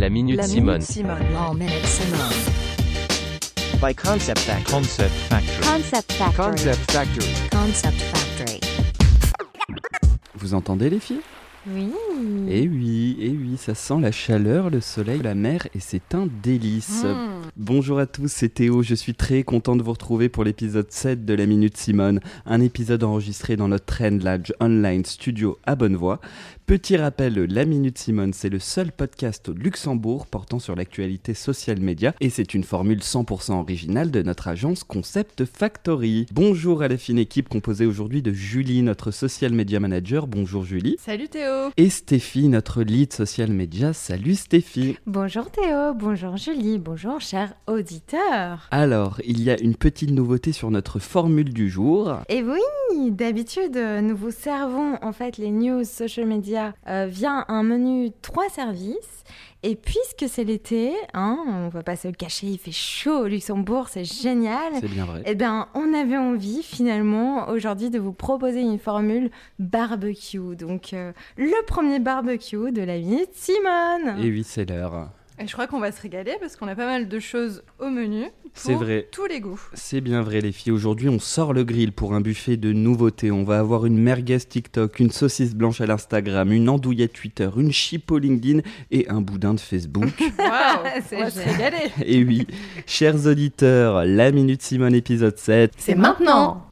La Minute La Simone. Minute Simone. La Minute Simone. by Concept Factory. Concept Factory. Concept Factory. Concept Factory. Concept Factory. Vous entendez les filles? Oui. Eh oui, eh oui, ça sent la chaleur, le soleil, la mer et c'est un délice. Mmh. Bonjour à tous, c'est Théo, je suis très content de vous retrouver pour l'épisode 7 de la Minute Simone, un épisode enregistré dans notre Trendlodge Online Studio à Bonnevoie. Petit rappel, la Minute Simone, c'est le seul podcast au Luxembourg portant sur l'actualité social média et c'est une formule 100% originale de notre agence Concept Factory. Bonjour à la fine équipe composée aujourd'hui de Julie, notre social media manager. Bonjour Julie. Salut Théo. Et Stéphie, notre lead social media. Salut Stéphie. Bonjour Théo, bonjour Julie, bonjour auditeurs. Alors, il y a une petite nouveauté sur notre formule du jour. Et oui, d'habitude, nous vous servons en fait les news social media euh, via un menu trois services. Et puisque c'est l'été, hein, on va pas se le cacher, il fait chaud au Luxembourg, c'est génial. C'est bien vrai. Eh bien, on avait envie finalement aujourd'hui de vous proposer une formule barbecue. Donc, euh, le premier barbecue de la minute Simone. Et oui, c'est l'heure. Et je crois qu'on va se régaler parce qu'on a pas mal de choses au menu. C'est pour vrai. Tous les goûts. C'est bien vrai les filles. Aujourd'hui, on sort le grill pour un buffet de nouveautés. On va avoir une merguez TikTok, une saucisse blanche à l'Instagram, une andouillette Twitter, une chipot LinkedIn et un boudin de Facebook. Waouh C'est On va se régaler. et oui, chers auditeurs, la Minute Simone épisode 7. C'est maintenant.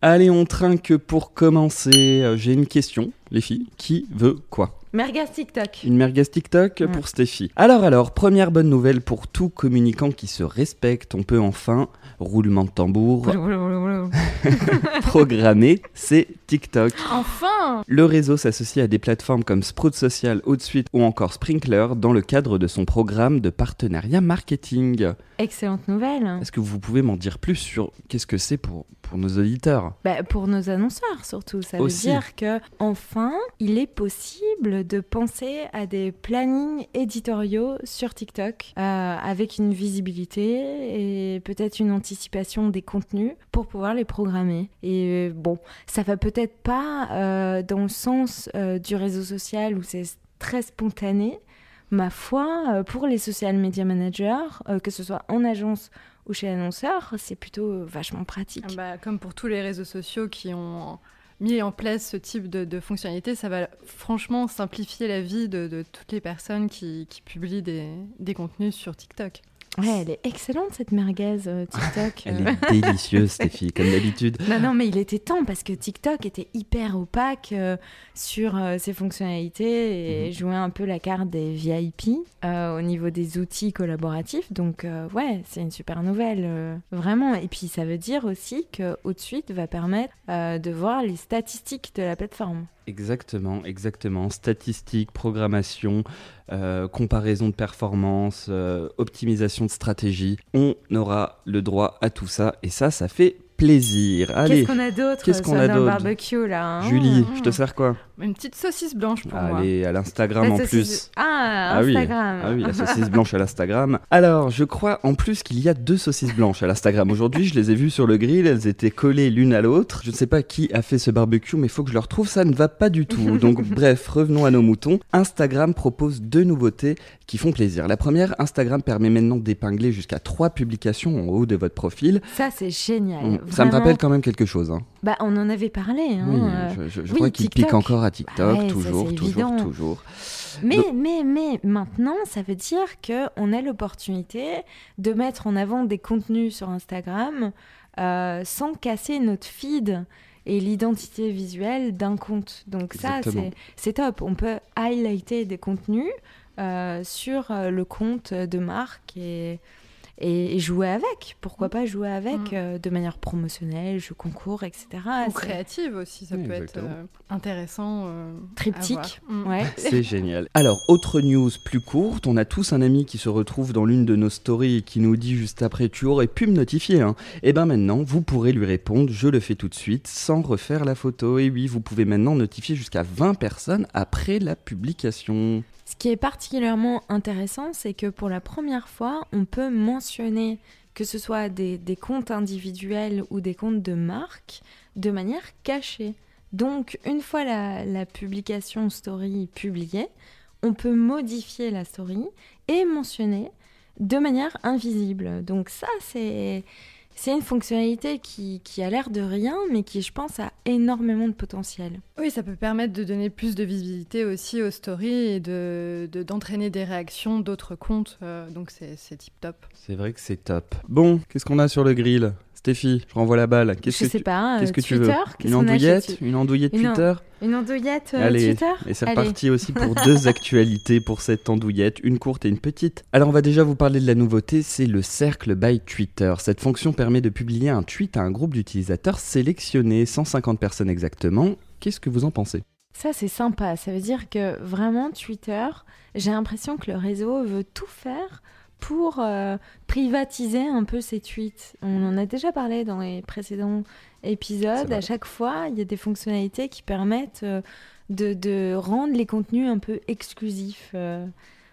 Allez, on trinque pour commencer. Euh, J'ai une question, les filles. Qui veut quoi? Merguez TikTok. Une merguez TikTok pour Stéphie. Alors alors, première bonne nouvelle pour tout communicant qui se respecte, on peut enfin, roulement de tambour, programmer ses TikTok. Enfin Le réseau s'associe à des plateformes comme Sprout Social, Outsuite ou encore Sprinkler dans le cadre de son programme de partenariat marketing. Excellente nouvelle. Est-ce que vous pouvez m'en dire plus sur qu'est-ce que c'est pour, pour nos auditeurs Bah, pour nos annonceurs surtout, ça Aussi. veut dire que enfin, il est possible de penser à des plannings éditoriaux sur TikTok euh, avec une visibilité et peut-être une anticipation des contenus pour pouvoir les programmer. Et euh, bon, ça va peut-être pas euh, dans le sens euh, du réseau social où c'est très spontané. Ma foi, pour les social media managers, que ce soit en agence ou chez l'annonceur, c'est plutôt euh, vachement pratique. Ah bah, Comme pour tous les réseaux sociaux qui ont mis en place ce type de, fonctionnalité, ça va franchement simplifier la vie de, toutes les personnes qui, publient des contenus sur TikTok. Ouais, elle est excellente cette merguez euh, TikTok. Elle est délicieuse, Stéphie, comme d'habitude. Non, non, mais il était temps parce que TikTok était hyper opaque euh, sur euh, ses fonctionnalités et Mhm. jouait un peu la carte des VIP au niveau des outils collaboratifs. Donc, ouais, c'est une super nouvelle, vraiment. Et puis, ça veut dire aussi que Suite va permettre de voir les statistiques de la plateforme. Exactement, exactement. Statistiques, programmation, comparaison de performance, euh, de stratégie. On aura le droit à tout ça et ça, ça fait plaisir. Allez, Qu'est-ce qu'on a d'autre qu'est-ce qu'on a d'autre? barbecue là hein? Julie, je te sers quoi? Une petite saucisse blanche pour moi. Allez, à l'Instagram en saucisse- plus. Ah, Ah oui. Instagram. Ah oui, la saucisse blanche à l'Instagram. Alors, je crois en plus qu'il y a deux saucisses blanches à l'Instagram. Aujourd'hui, je les ai vues sur le grill, elles étaient collées l'une à l'autre. Je ne sais pas qui a fait ce barbecue, mais il faut que je le retrouve, ça ne va pas du tout. Donc, bref, revenons à nos moutons. Instagram propose deux nouveautés qui font plaisir. La première, Instagram permet maintenant d'épingler jusqu'à trois publications en haut de votre profil. Ça, c'est génial. Ça me rappelle quand même quelque chose. hein. Bah, on en avait parlé. Hein, oui, euh, je, je- je oui, crois qu'il TikTok. pique encore à TikTok, Ouais, toujours, toujours, évident. toujours. Mais, Donc- mais, mais maintenant, ça veut dire qu'on a l'opportunité de mettre en avant des contenus sur Instagram euh, sans casser notre feed et l'identité visuelle d'un compte. Donc ça, Exactement. c'est- c'est top. On peut highlighter des contenus euh, sur le compte de marque et, et, et jouer avec. Pourquoi pas jouer avec Mm. euh, de manière promotionnelle, jeu concours, etc. Ou C'est créative aussi, ça Oui, peut exactement. être euh, intéressant. euh, Triptyque. Mm. Ouais. C'est génial. Alors, autre news plus courte, on a tous un ami qui se retrouve dans l'une de nos stories et qui nous dit juste après Tu aurais pu me notifier, hein. Et ben maintenant, vous pourrez lui répondre Je le fais tout de suite sans refaire la photo. Et oui, vous pouvez maintenant notifier jusqu'à 20 personnes après la publication. Ce qui est particulièrement intéressant, c'est que pour la première fois, on peut mentionner que ce soit des, comptes individuels ou des comptes de marque de manière cachée. Donc, une fois la publication story publiée, on peut modifier la story et mentionner de manière invisible. Donc ça, c'est c'est une fonctionnalité qui, qui a l'air de rien, mais qui, je pense, a énormément de potentiel. Oui, ça peut permettre de donner plus de visibilité aussi aux stories et de de- d'entraîner des réactions d'autres comptes. euh, donc c'est c'est tip top. C'est vrai que c'est top. Bon, qu'est-ce qu'on a sur le grill? Stéphie, je renvoie la balle. Qu'est-ce je que sais tu... pas, Qu'est-ce euh, que tu veux qu'est-ce Une andouillette Une andouillette Une Twitter? Une andouillette euh, Allez, Twitter? et c'est reparti aussi pour deux actualités pour cette andouillette, une courte et une petite. Alors on va déjà vous parler de la nouveauté, c'est le cercle by Twitter. Cette fonction permet de publier un tweet à un groupe d'utilisateurs sélectionnés, 150 personnes exactement. Qu'est-ce que vous en pensez? Ça, c'est sympa. Ça veut dire que vraiment, Twitter, j'ai l'impression que le réseau veut tout faire pour euh, privatiser un peu ses tweets. On en a déjà parlé dans les précédents épisodes. À chaque fois, il y a des fonctionnalités qui permettent euh, de, de rendre les contenus un peu exclusifs.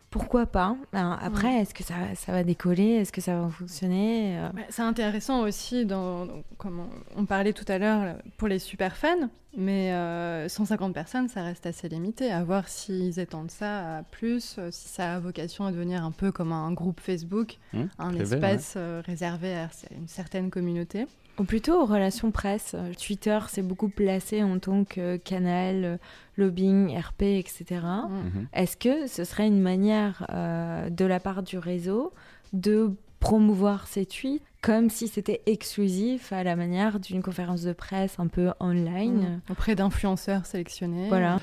Euh, pourquoi pas Alors, Après, est-ce que ça, ça va décoller Est-ce que ça va fonctionner Euh, Ouais, C'est intéressant aussi, dans, dans- comme on, on parlait tout à l'heure, pour les super fans, mais euh, 150 personnes, ça reste assez limité. À voir s'ils étendent ça à plus, euh, si ça a vocation à devenir un peu comme un groupe Facebook, Hum, un espace euh, réservé à une certaine communauté. Ou plutôt aux relations presse. Euh, Twitter s'est beaucoup placé en tant que canal, euh, lobbying, RP, etc. Mm. Mhm. Est-ce que ce serait une manière euh, de la part du réseau de promouvoir ces tweets comme si c'était exclusif à la manière d'une conférence de presse un peu online Mm. Auprès d'influenceurs sélectionnés. Voilà.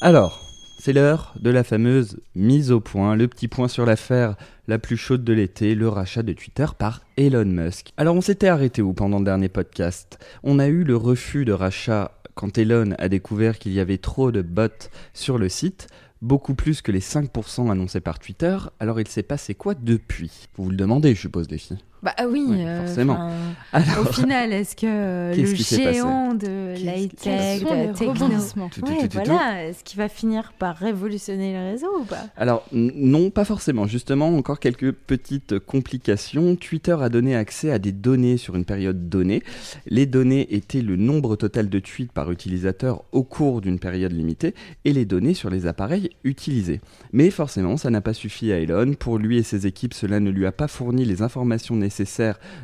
Alors, c'est l'heure de la fameuse mise au point, le petit point sur l'affaire la plus chaude de l'été, le rachat de Twitter par Elon Musk. Alors on s'était arrêté où pendant le dernier podcast? On a eu le refus de rachat quand Elon a découvert qu'il y avait trop de bots sur le site, beaucoup plus que les 5% annoncés par Twitter. Alors il s'est passé quoi depuis? Vous vous le demandez, je suppose, les filles. Bah ah oui, Ouais, euh, forcément. Alors, Au final, est-ce que euh, le qui géant de Qu'est-ce l'high qui- tech, Quels sont de la techno, ouais, voilà, est-ce qu'il va finir par révolutionner le réseau ou pas? Alors non, pas forcément. Justement, encore quelques petites complications. Twitter a donné accès à des données sur une période donnée. Les données étaient le nombre total de tweets par utilisateur au cours d'une période limitée et les données sur les appareils utilisés. Mais forcément, ça n'a pas suffi à Elon. Pour lui et ses équipes, cela ne lui a pas fourni les informations nécessaires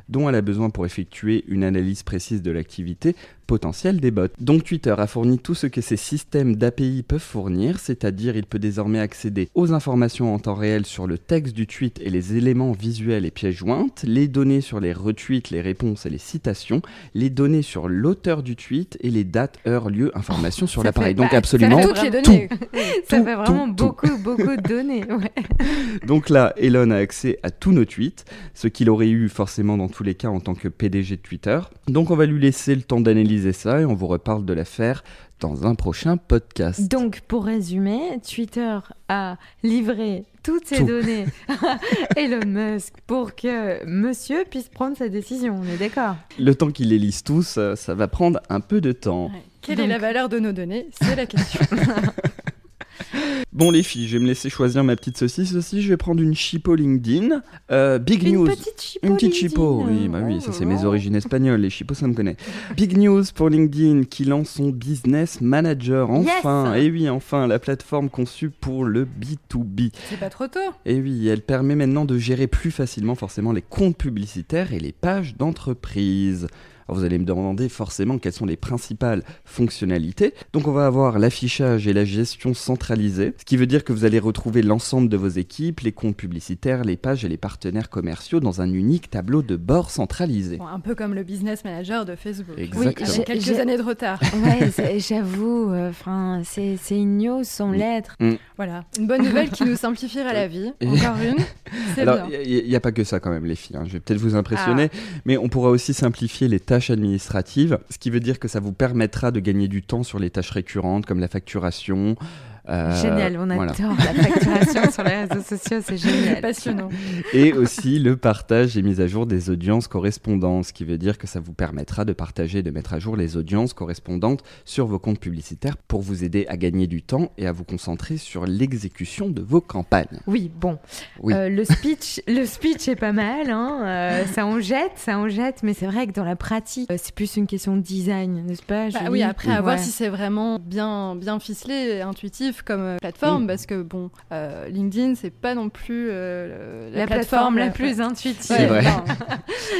dont elle a besoin pour effectuer une analyse précise de l'activité potentielle des bots. Donc Twitter a fourni tout ce que ces systèmes d'API peuvent fournir, c'est-à-dire il peut désormais accéder aux informations en temps réel sur le texte du tweet et les éléments visuels et pièces jointes, les données sur les retweets, les réponses et les citations, les données sur l'auteur du tweet et les dates, heures, lieux, informations sur l'appareil. fait- Donc bah, absolument ça Toutes les vraiment- données. Ça Tout, fait vraiment tout, tout. beaucoup, beaucoup de données. ouais. Donc là, Elon a accès à tous nos tweets, ce qu'il aurait eu forcément dans tous les cas en tant que PDG de Twitter. Donc on va lui laisser le temps d'analyser ça et on vous reparle de l'affaire dans un prochain podcast. Donc, pour résumer, Twitter a livré toutes ces Tout. données à Elon Musk pour que monsieur puisse prendre sa décision. On est d'accord? Le temps qu'il les lise tous, euh, ça va prendre un peu de temps. Ouais. Quelle Donc- est la valeur de nos données? C'est la question. Bon les filles, je vais me laisser choisir ma petite saucisse aussi. Je vais prendre une chipo LinkedIn. Euh, big Une news. petite chipo. Une petite LinkedIn. chipo, oui, bah oui, Oh ça là c'est mes origines espagnoles, les chipos ça me connaît. Big news pour LinkedIn qui lance son Business Manager, enfin, Yes et oui, enfin, la plateforme conçue pour le B2B. C'est pas trop tôt. Et oui, elle permet maintenant de gérer plus facilement forcément les comptes publicitaires et les pages d'entreprise. Alors vous allez me demander forcément quelles sont les principales fonctionnalités. Donc on va avoir l'affichage et la gestion centralisée, ce qui veut dire que vous allez retrouver l'ensemble de vos équipes, les comptes publicitaires, les pages et les partenaires commerciaux dans un unique tableau de bord centralisé. Bon, un peu comme le business manager de Facebook. Exactement. Avec J'ai- quelques années de retard. Ouais, j'avoue, euh, enfin, c'est c'est une news sans Mm. lettres. Voilà, une bonne nouvelle qui nous simplifiera la vie. Encore une, c'est Alors, il n'y a, pas que ça quand même, les filles. hein. Je vais peut-être vous impressionner, mais on pourra aussi simplifier les tâches administratives, ce qui veut dire que ça vous permettra de gagner du temps sur les tâches récurrentes comme la facturation. Euh, génial, on voilà. adore la facturation sur les réseaux sociaux, c'est génial. Passionnant. Et aussi le partage et mise à jour des audiences correspondantes, ce qui veut dire que ça vous permettra de partager et de mettre à jour les audiences correspondantes sur vos comptes publicitaires pour vous aider à gagner du temps et à vous concentrer sur l'exécution de vos campagnes. Oui, bon. Oui. Euh, le, speech, le speech est pas mal, hein, euh, ça en jette, ça en jette, mais c'est vrai que dans la pratique, euh, c'est plus une question de design, n'est-ce pas Bah oui, après, à voir Ouais. si c'est vraiment bien, bien ficelé et intuitif. Comme euh, plateforme Mm. parce que bon, euh, LinkedIn c'est pas non plus euh, La, plateforme la la- plus intuitive. C'est vrai. non,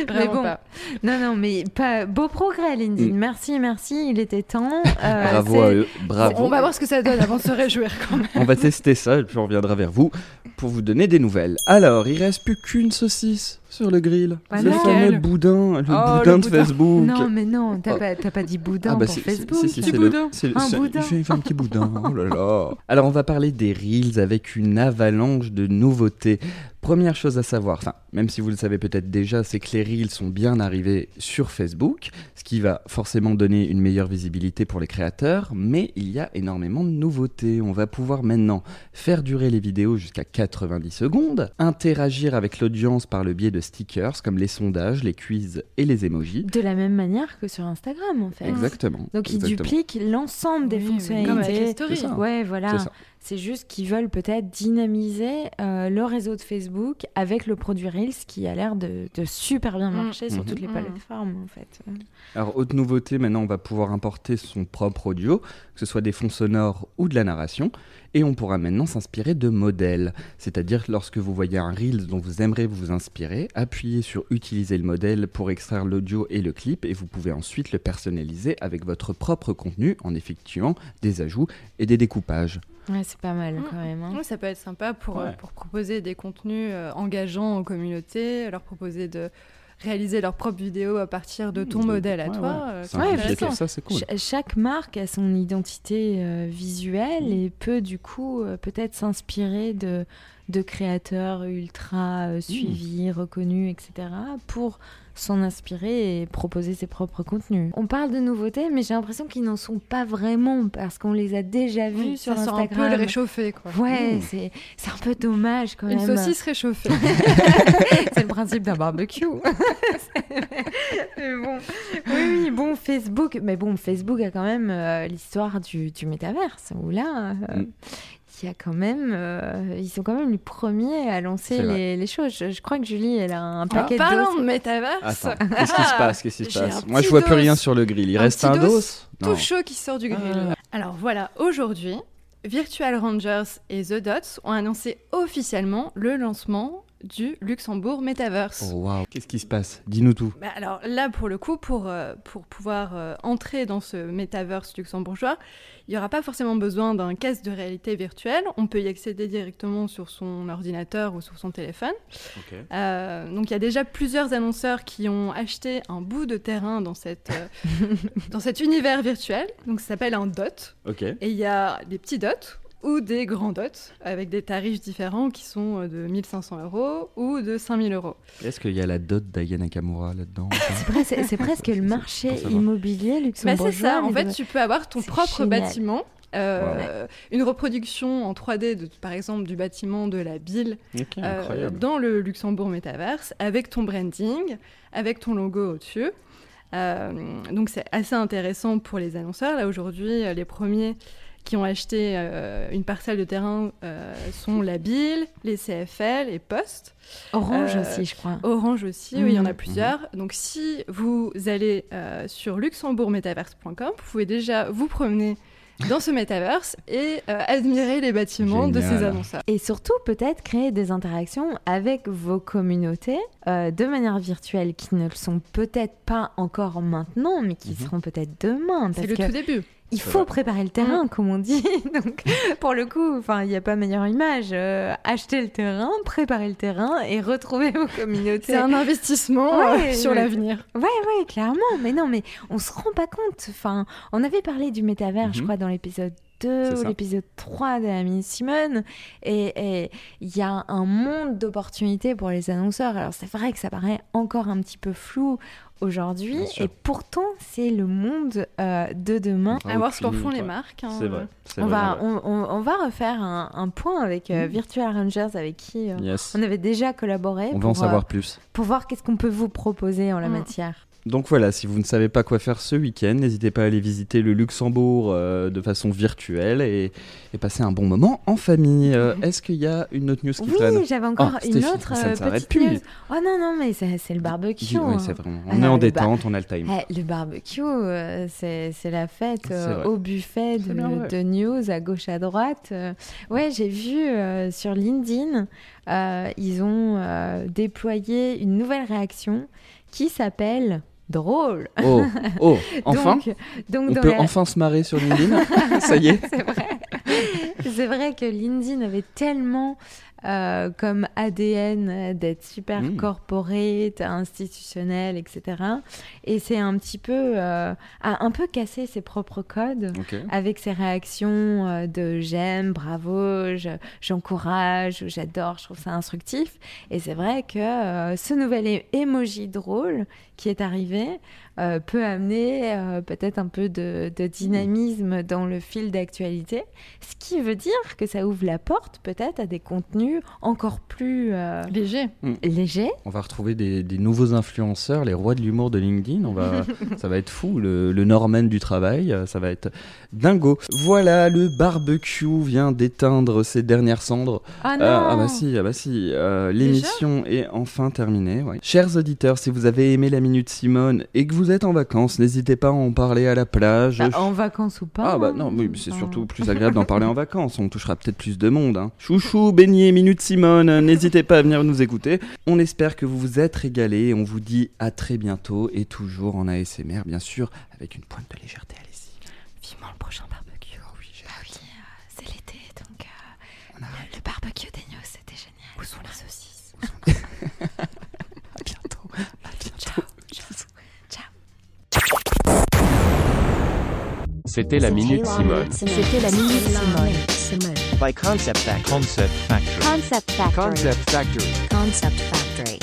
Mais bon, pas. Non, non, mais pas beau progrès, LinkedIn. Mm. Merci, merci. Il était temps. Euh, Bravo c'est- à eux, bravo. On va voir ce que ça donne avant de se réjouir quand même. On va tester ça et puis on reviendra vers vous pour vous donner des nouvelles. Alors, il reste plus qu'une saucisse sur le grill. Bah le fameux boudin, le Oh, boudin le de boudin. Facebook. Non, mais non, t'as Oh. pas, pas dit boudin Ah bah pour Facebook. si, si, Petit c'est boudin. le, Un boudin. Il fait, il fait un petit boudin. Oh là là. Alors on va parler des reels avec une avalanche de nouveautés. Première chose à savoir, enfin même si vous le savez peut-être déjà, c'est que les reels sont bien arrivés sur Facebook, ce qui va forcément donner une meilleure visibilité pour les créateurs. Mais il y a énormément de nouveautés. On va pouvoir maintenant faire durer les vidéos jusqu'à 90 secondes, interagir avec l'audience par le biais de stickers comme les sondages, les quiz et les emojis. De la même manière que sur Instagram, en fait. Exactement. Donc ils dupliquent l'ensemble des Oui, fonctionnalités. comme avec les stories. Ouais, C'est voilà. C'est juste qu'ils veulent peut-être dynamiser euh, le réseau de Facebook avec le produit Reels qui a l'air de, de super bien Mm. marcher sur Mhm. toutes les Mm. plateformes, en fait. Alors, autre nouveauté, maintenant on va pouvoir importer son propre audio, que ce soit des fonds sonores ou de la narration, et on pourra maintenant s'inspirer de modèles. C'est-à-dire, lorsque vous voyez un reel dont vous aimeriez vous inspirer, appuyez sur Utiliser le modèle pour extraire l'audio et le clip, et vous pouvez ensuite le personnaliser avec votre propre contenu en effectuant des ajouts et des découpages. Ouais, c'est pas mal Mm. quand même. hein. Ça peut être sympa pour, euh, pour proposer des contenus euh, engageants aux communautés, leur proposer de réaliser leurs propres vidéos à partir de ton De- modèle à ouais, toi. ouais. euh, c'est ça, c'est cool. Ch- chaque marque a son identité euh, visuelle et peut du coup euh, peut-être s'inspirer de, de créateurs ultra euh, suivis, reconnus, etc. pour s'en inspirer et proposer ses propres contenus. On parle de nouveautés, mais j'ai l'impression qu'ils n'en sont pas vraiment parce qu'on les a déjà vus Oui, sur ça sent un Instagram. peu le réchauffer, quoi. Ouais, Mmh. c'est c'est un peu dommage quand Une même. saucisse réchauffée. c'est le principe d'un barbecue. mais bon, oui, oui, bon, Facebook, mais bon, Facebook a quand même euh, l'histoire du, du métaverse, où là, euh, Mm. Y a quand même, euh, ils sont quand même les premiers à lancer les, les choses. Je, je crois que Julie, elle a un En paquet de parlant doses. de métaverse, Attends, qu'est-ce qui se passe Qu'est-ce qui se passe Moi, je vois plus rien sur le grill. Il Un reste petit un dos dos tout Non. chaud qui sort du grill. Ah. Alors voilà, aujourd'hui, Virtual Rangers et The Dots ont annoncé officiellement le lancement du Luxembourg Metaverse. Oh, waouh. Qu'est-ce qui se passe? Dis-nous tout. Bah alors là, pour le coup, pour, euh, pour pouvoir euh, entrer dans ce metaverse luxembourgeois, il n'y aura pas forcément besoin d'un casque de réalité virtuelle. On peut y accéder directement sur son ordinateur ou sur son téléphone. Euh, donc il y a déjà plusieurs annonceurs qui ont acheté un bout de terrain dans, cette, euh, dans cet univers virtuel. Donc ça s'appelle un dot. Et il y a des petits dots ou des grands dots avec des tarifs différents qui sont euh, de 1500 euros ou de 5000 euros. Est-ce qu'il y a la dot d'Aya Nakamura là-dedans C'est vrai, c'est- c'est presque le marché immobilier Bah, luxembourgeois. c'est ça, en fait, de- tu peux avoir ton propre génial. bâtiment. euh, Une reproduction en 3D, de, par exemple, du bâtiment de la Bille euh, dans le Luxembourg Metaverse, avec ton branding, avec ton logo au-dessus. Euh, donc c'est assez intéressant pour les annonceurs. Là aujourd'hui, les premiers qui ont acheté euh, une parcelle de terrain euh, sont la Bille, les CFL et Post. Orange euh, aussi, je crois. Orange aussi, oui, il y en a Mhm. plusieurs. Donc si vous allez euh, sur luxembourgmetaverse.com, vous pouvez déjà vous promener dans ce metaverse et euh, admirer les bâtiments de ces annonceurs. Et surtout, peut-être créer des interactions avec vos communautés euh, de manière virtuelle qui ne le sont peut-être pas encore maintenant, mais qui Mhm. seront peut-être demain. C'est le que tout début. Il faut vrai. préparer le terrain, comme on dit. Donc, pour le coup, enfin, il n'y a pas meilleure image. Euh, acheter le terrain, préparer le terrain et retrouver vos communautés. C'est un investissement euh, sur ouais. l'avenir. Ouais, ouais, clairement. Mais non, mais on se rend pas compte. Enfin, on avait parlé du métavers, je Mhm. crois, dans l'épisode 2 C'est ou l'épisode 3 de la mini Simone. Et il y a un monde d'opportunités pour les annonceurs. Alors, c'est vrai que ça paraît encore un petit peu flou aujourd'hui. Et pourtant, c'est le monde euh, de demain. Ah, À voir ce qu'en font les marques. hein. C'est vrai. On va, on, on- on va refaire un, un point avec euh, Mhm. Virtual Rangers, avec qui euh. Yes. on avait déjà collaboré On va pour, en savoir euh, plus. pour voir qu'est-ce qu'on peut vous proposer en la Mm. matière. Donc voilà, si vous ne savez pas quoi faire ce week-end, n'hésitez pas à aller visiter le Luxembourg euh, de façon virtuelle et, et passer un bon moment en famille. Euh, Est-ce qu'il y a une autre news qui Oui, j'avais encore Ah, une Stéphie, autre ça ne euh, s'arrête petite plus. news. Oh non, non, mais c'est le barbecue. Oui, hein. vraiment. On Ah est en détente, on a le time. Eh, le barbecue, euh, c'est la fête euh, au buffet de, bien de news à gauche à droite. Ouais, j'ai vu euh, sur LinkedIn, euh, ils ont euh, déployé une nouvelle réaction qui s'appelle drôle. Oh, oh, enfin Donc, donc On peut la- enfin se marrer sur LinkedIn Ça y est c'est vrai. C'est vrai que LinkedIn avait tellement euh, comme ADN d'être super Mm. corporate, institutionnel, etc. Et c'est un petit peu euh, a un peu cassé ses propres codes avec ses réactions euh, de j'aime, bravo, je- j'encourage, j'adore, je trouve ça instructif. Et c'est vrai que euh, ce nouvel emoji drôle qui est arrivé peut amener peut-être un peu de, de dynamisme dans le fil d'actualité, ce qui veut dire que ça ouvre la porte peut-être à des contenus encore plus euh, Léger. légers. On va retrouver des, des nouveaux influenceurs, les rois de l'humour de LinkedIn. On va, ça va être fou, le, le Norman du travail, euh, ça va être dingo. Voilà, le barbecue vient d'éteindre ses dernières cendres. Ah non Ah, ah bah si, ah bah si. euh, L'émission est enfin terminée. ouais. Chers auditeurs, si vous avez aimé la minute Simone et que vous êtes en vacances, n'hésitez pas à en parler à la plage. Bah, en vacances ou pas Ah bah hein. non, oui, mais c'est surtout plus agréable d'en parler en vacances. On touchera peut-être plus de monde. Hein. Chouchou, beignet, minute Simone, euh, n'hésitez pas à venir nous écouter. On espère que vous vous êtes régalés et on vous dit à très bientôt et toujours en ASMR, bien sûr, avec une pointe de légèreté. Allez-y. Vivement le prochain barbecue. oui, j'ai Bah oui, euh, c'est l'été, donc euh, On a le, le barbecue des news, c'était génial. Où sont les saucisses? À bientôt. À bientôt. Ciao, ciao, ciao. C'était la Minute Simone. C'était la Minute Simone. By Concept Factory. Concept Factory. Concept Factory. Concept Factory. Concept Factory.